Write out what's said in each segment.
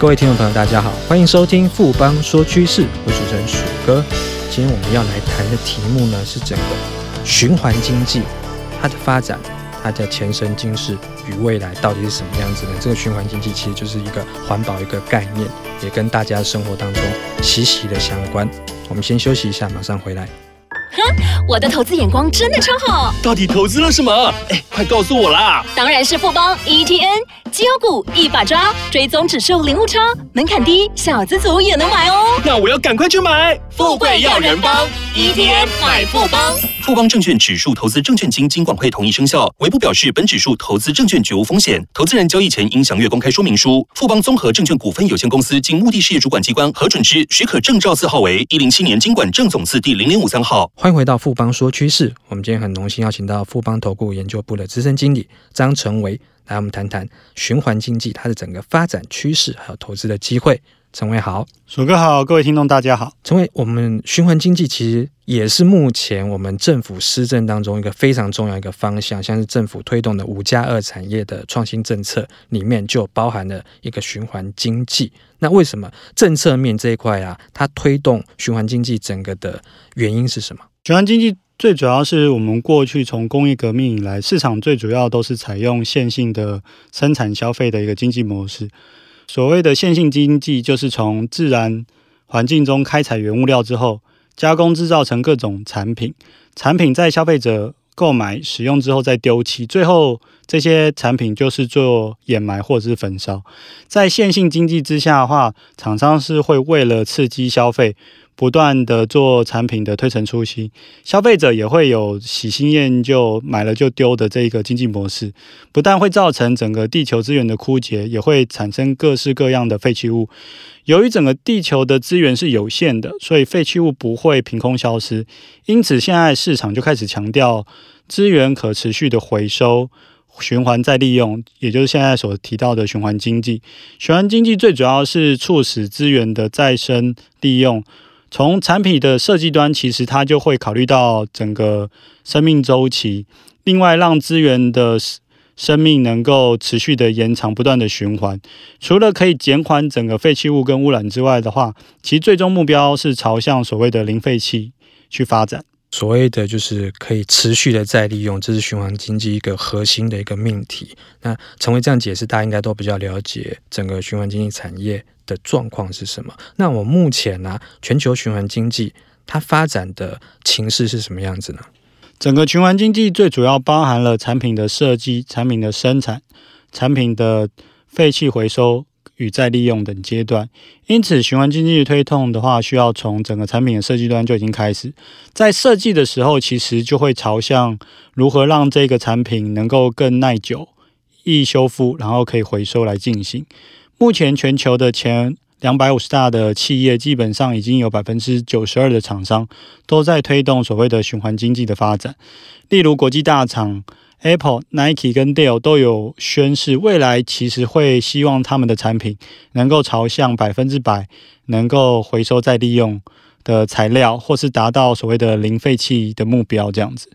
各位听众朋友，大家好，欢迎收听富邦说趋势，我是主持人鼠哥。今天我们要来谈的题目呢，是整个循环经济它的发展、它的前生今世与未来到底是什么样子呢？这个循环经济其实就是一个环保一个概念，也跟大家生活当中息息的相关。我们先休息一下，马上回来。哼，我的投资眼光真的超好。到底投资了什么？哎，快告诉我啦！当然是富邦 ETN 绩优股一把抓，追踪指数零误差，门槛低，小资族也能买哦。那我要赶快去买。富贵要人帮，ETF 买富邦。富邦证券指数投资证券经金管会同意生效。唯不表示，本指数投资证券绝无风险，投资人交易前应详阅公开说明书。富邦综合证券股份有限公司经目的事业主管机关核准之许可证照字号为一零七年经管证总字第零零五三号。欢迎回到富邦说趋势，我们今天很荣幸邀请到富邦投顾研究部的资深经理张成维来，我们谈谈循环经济它的整个发展趋势，还有投资的机会。成维好，鼠哥好，各位听众大家好。陈伟，我们循环经济其实也是目前我们政府施政当中一个非常重要一个方向，像是政府推动的五加二产业的创新政策里面就包含了一个循环经济。那为什么政策面这一块啊，它推动循环经济整个的原因是什么？循环经济最主要是我们过去从工业革命以来，市场最主要都是采用线性的生产消费的一个经济模式。所谓的线性经济，就是从自然环境中开采原物料之后，加工制造成各种产品，产品在消费者购买使用之后再丢弃，最后这些产品就是做掩埋或者是焚烧。在线性经济之下的话，厂商是会为了刺激消费。不断的做产品的推陈出新，消费者也会有喜新厌旧、买了就丢的这个经济模式，不但会造成整个地球资源的枯竭，也会产生各式各样的废弃物。由于整个地球的资源是有限的，所以废弃物不会凭空消失，因此现在市场就开始强调资源可持续的回收、循环再利用，也就是现在所提到的循环经济。循环经济最主要是促使资源的再生利用。从产品的设计端，其实它就会考虑到整个生命周期，另外让资源的生命能够持续的延长，不断的循环。除了可以减缓整个废弃物跟污染之外的话，其最终目标是朝向所谓的零废弃去发展。所谓的就是可以持续的再利用，这是循环经济一个核心的一个命题。那成为这样解释，大家应该都比较了解整个循环经济产业的状况是什么。那我目前呢、全球循环经济它发展的情势是什么样子呢？整个循环经济最主要包含了产品的设计、产品的生产、产品的废弃回收。与再利用等阶段，因此循环经济的推动的话，需要从整个产品的设计端就已经开始。在设计的时候，其实就会朝向如何让这个产品能够更耐久、易修复，然后可以回收来进行。目前全球的前两百五十大的企业，基本上已经有百分之九十二的厂商都在推动所谓的循环经济的发展，例如国际大厂。Apple、Nike 跟 Dell 都有宣示，未来其实会希望他们的产品能够朝向百分之百能够回收再利用的材料，或是达到所谓的零废弃的目标。这样子，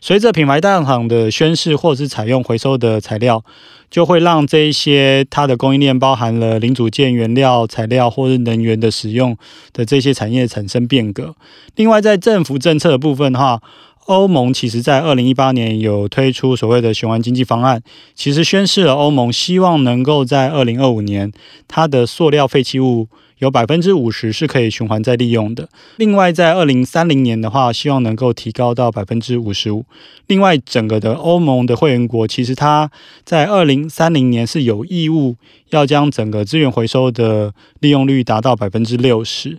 随着品牌大厂的宣示，或是采用回收的材料，就会让这一些它的供应链包含了零组件、原料、材料或是能源的使用的这些产业产生变革。另外，在政府政策的部分的话，欧盟其实，在二零一八年有推出所谓的循环经济方案，其实宣示了欧盟希望能够在二零二五年，它的塑料废弃物有百分之五十是可以循环再利用的。另外，在二零三零年的话，希望能够提高到百分之五十五。另外，整个的欧盟的会员国，其实它在二零三零年是有义务要将整个资源回收的利用率达到百分之六十。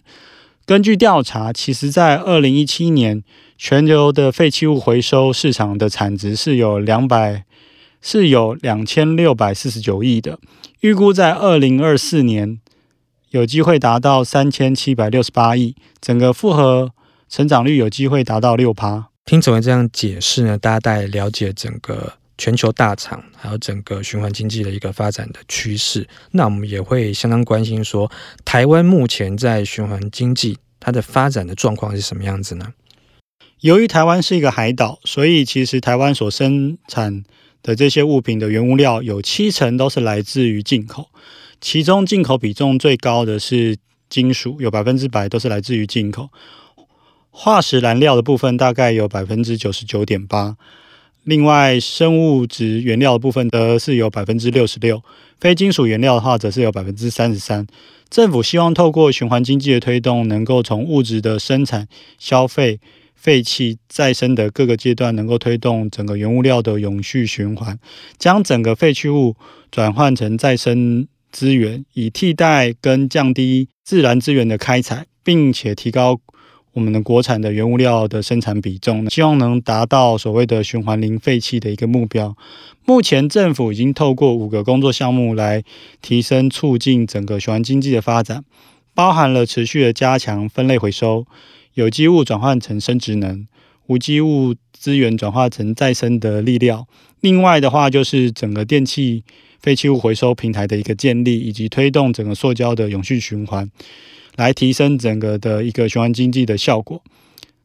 根据调查，其实在二零一七年，全球的废弃物回收市场的产值是有两百，是有两千六百四十九亿的，预估在二零二四年有机会达到三千七百六十八亿，整个复合成长率有机会达到六趴。听成维这样解释呢，大家大概了解整个全球大厂还有整个循环经济的一个发展的趋势。那我们也会相当关心说，台湾目前在循环经济它的发展的状况是什么样子呢？由于台湾是一个海岛，所以其实台湾所生产的这些物品的原物料有七成都是来自于进口，其中进口比重最高的是金属，有百分之百都是来自于进口。化石燃料的部分大概有百分之九十九点八，另外生物质原料的部分则是有百分之六十六，非金属原料的话则是有百分之三十三。政府希望透过循环经济的推动，能够从物质的生产、消费、废弃、再生的各个阶段，能够推动整个原物料的永续循环，将整个废弃物转换成再生资源，以替代跟降低自然资源的开采，并且提高。我们的国产的原物料的生产比重，希望能达到所谓的循环零废弃的一个目标。目前政府已经透过五个工作项目来提升、促进整个循环经济的发展，包含了持续的加强分类回收、有机物转换成生殖能、无机物资源转化成再生的力量。另外的话，就是整个电器废弃物回收平台的一个建立，以及推动整个塑胶的永续循环。来提升整个的一个循环经济的效果。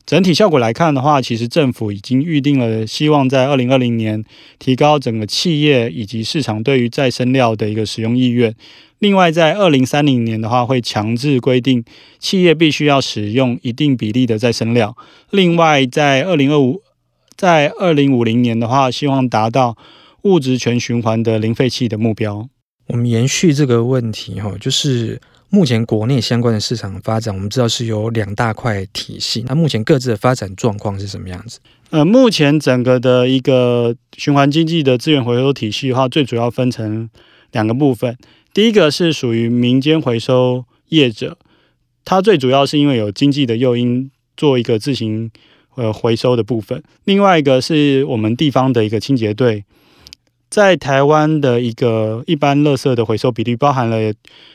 整体效果来看的话，其实政府已经预定了，希望在二零二零年提高整个企业以及市场对于再生料的一个使用意愿。另外，在二零三零年的话，会强制规定企业必须要使用一定比例的再生料。另外，在二零二五，在二零五零年的话，希望达到物质全循环的零废弃的目标。我们延续这个问题哈，就是。目前国内相关的市场发展，我们知道是有两大块体系。那目前各自的发展状况是什么样子？呃，目前整个的一个循环经济的资源回收体系的话，最主要分成两个部分。第一个是属于民间回收业者，它最主要是因为有经济的诱因，做一个自行呃回收的部分。另外一个是我们地方的一个清洁队。在台湾的一个一般垃圾的回收比例，包含了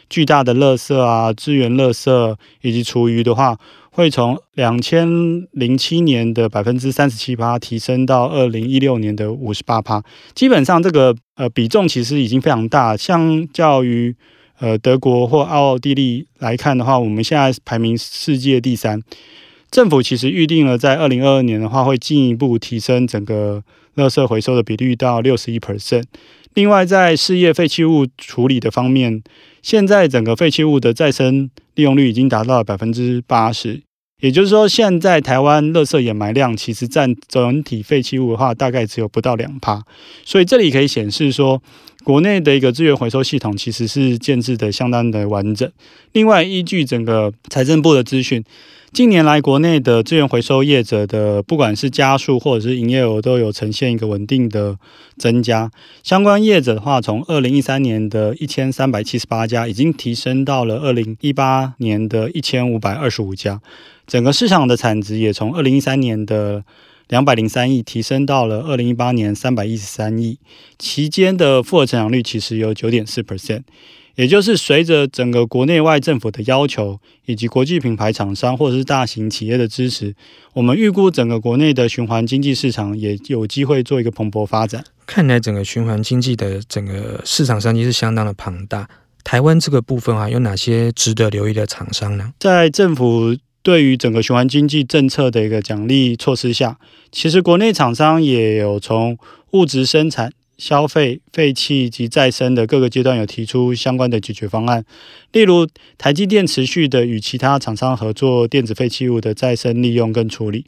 巨大的垃圾啊、资源垃圾以及厨余的话，会从两千零七年的百分之三十七趴提升到二零一六年的五十八趴。基本上，这个呃比重其实已经非常大。相较于呃德国或奥地利来看的话，我们现在排名世界第三。政府其实预定了在二零二二年的话，会进一步提升整个。垃圾回收的比率到六十一 percent。另外，在事业废弃物处理的方面，现在整个废弃物的再生利用率已经达到了百分之八十。也就是说，现在台湾垃圾掩埋量其实占整体废弃物的话，大概只有不到两趴。所以这里可以显示说，国内的一个资源回收系统其实是建制的相当的完整。另外，依据整个财政部的资讯。近年来，国内的资源回收业者的不管是家数或者是营业额，都有呈现一个稳定的增加。相关业者的话，从二零一三年的一千三百七十八家，已经提升到了二零一八年的一千五百二十五家。整个市场的产值也从二零一三年的两百零三亿，提升到了二零一八年三百一十三亿。期间的复合成长率其实有九点四 percent。也就是随着整个国内外政府的要求，以及国际品牌厂商或者是大型企业的支持，我们预估整个国内的循环经济市场也有机会做一个蓬勃发展。看来整个循环经济的整个市场商机是相当的庞大。台湾这个部分啊，有哪些值得留意的厂商呢？在政府对于整个循环经济政策的一个奖励措施下，其实国内厂商也有从物质生产。消费、废弃及再生的各个阶段有提出相关的解决方案，例如台积电持续的与其他厂商合作电子废弃物的再生利用跟处理。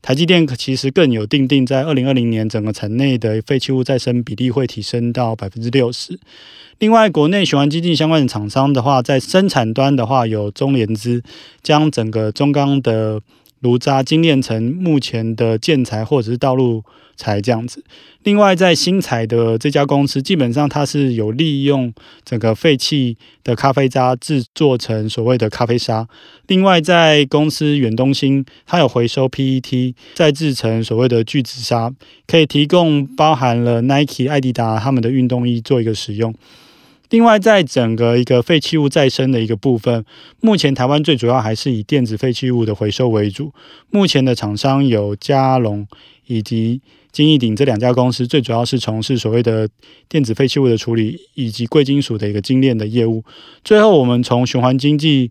台积电其实更有定定，在二零二零年整个厂内的废弃物再生比例会提升到百分之六十。另外，国内循环经济相关的厂商的话，在生产端的话有中联资将整个中钢的炉渣精炼成目前的建材或者是道路材这样子。另外，在新材的这家公司，基本上它是有利用整个废弃的咖啡渣制作成所谓的咖啡沙。另外，在公司远东新，它有回收 PET 再制成所谓的聚酯沙，可以提供包含了 Nike、艾迪达他们的运动衣做一个使用。另外，在整个一个废弃物再生的一个部分，目前台湾最主要还是以电子废弃物的回收为主。目前的厂商有嘉龙以及金义鼎这两家公司，最主要是从事所谓的电子废弃物的处理以及贵金属的一个精炼的业务。最后，我们从循环经济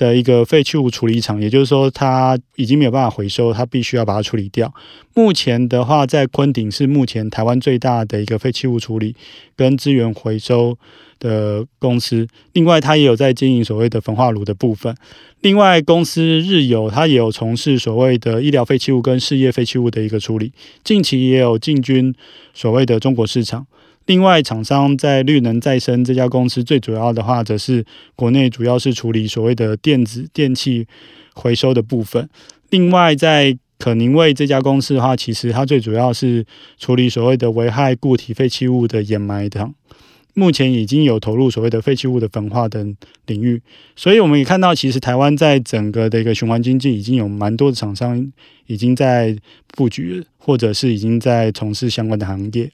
的一个废弃物处理厂，也就是说，它已经没有办法回收，它必须要把它处理掉。目前的话，在昆顶是目前台湾最大的一个废弃物处理跟资源回收的公司。另外，它也有在经营所谓的焚化炉的部分。另外，公司日有它也有从事所谓的医疗废弃物跟事业废弃物的一个处理。近期也有进军所谓的中国市场。另外，厂商在绿能再生这家公司最主要的话，则是国内主要是处理所谓的电子电器回收的部分。另外，在可宁卫这家公司的话，其实它最主要是处理所谓的危害固体废弃物的掩埋场。目前已经有投入所谓的废弃物的焚化等领域，所以我们也看到，其实台湾在整个的一个循环经济已经有蛮多的厂商已经在布局，或者是已经在从事相关的行业。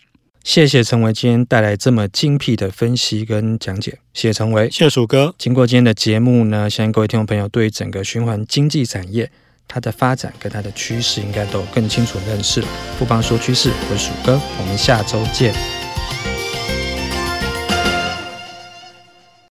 谢谢陈维今天带来这么精辟的分析跟讲解，谢谢陈维，谢谢鼠哥。经过今天的节目呢，相信各位听众朋友对整个循环经济产业它的发展跟它的趋势，应该都有更清楚的认识了。富邦说趋势，我是鼠哥，我们下周见。